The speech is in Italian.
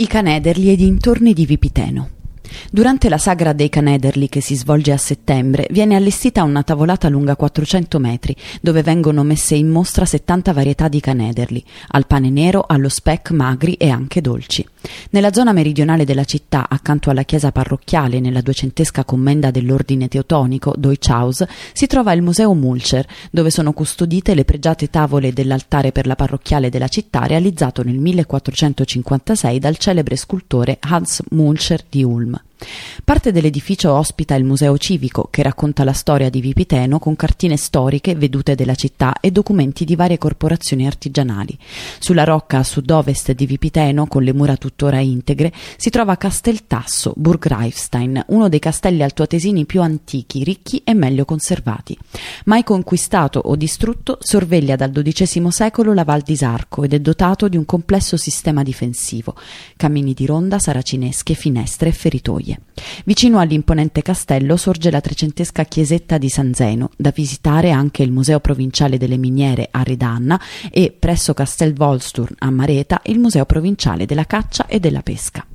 I Canederli e dintorni di Vipiteno. Durante la sagra dei Canederli, che si svolge a settembre, viene allestita una tavolata lunga 400 metri, dove vengono messe in mostra 70 varietà di canederli, al pane nero, allo speck, magri e anche dolci. Nella zona meridionale della città, accanto alla chiesa parrocchiale, nella duecentesca commenda dell'ordine teutonico, Deutschaus, si trova il Museo Mulcher, dove sono custodite le pregiate tavole dell'altare per la parrocchiale della città realizzato nel 1456 dal celebre scultore Hans Mulcher di Ulm. Parte dell'edificio ospita il Museo Civico, che racconta la storia di Vipiteno con cartine storiche, vedute della città e documenti di varie corporazioni artigianali. Sulla rocca a sud-ovest di Vipiteno, con le mura tuttora integre, si trova Casteltasso, Burgreifstein, uno dei castelli altoatesini più antichi, ricchi e meglio conservati. Mai conquistato o distrutto, sorveglia dal XII secolo la Val di Sarco ed è dotato di un complesso sistema difensivo, cammini di ronda, saracinesche, finestre e feritoie famiglie. Vicino all'imponente castello sorge la trecentesca chiesetta di San Zeno, da visitare anche il Museo Provinciale delle Miniere a Ridanna e presso Castel Volsturn a Mareta il Museo Provinciale della Caccia e della Pesca.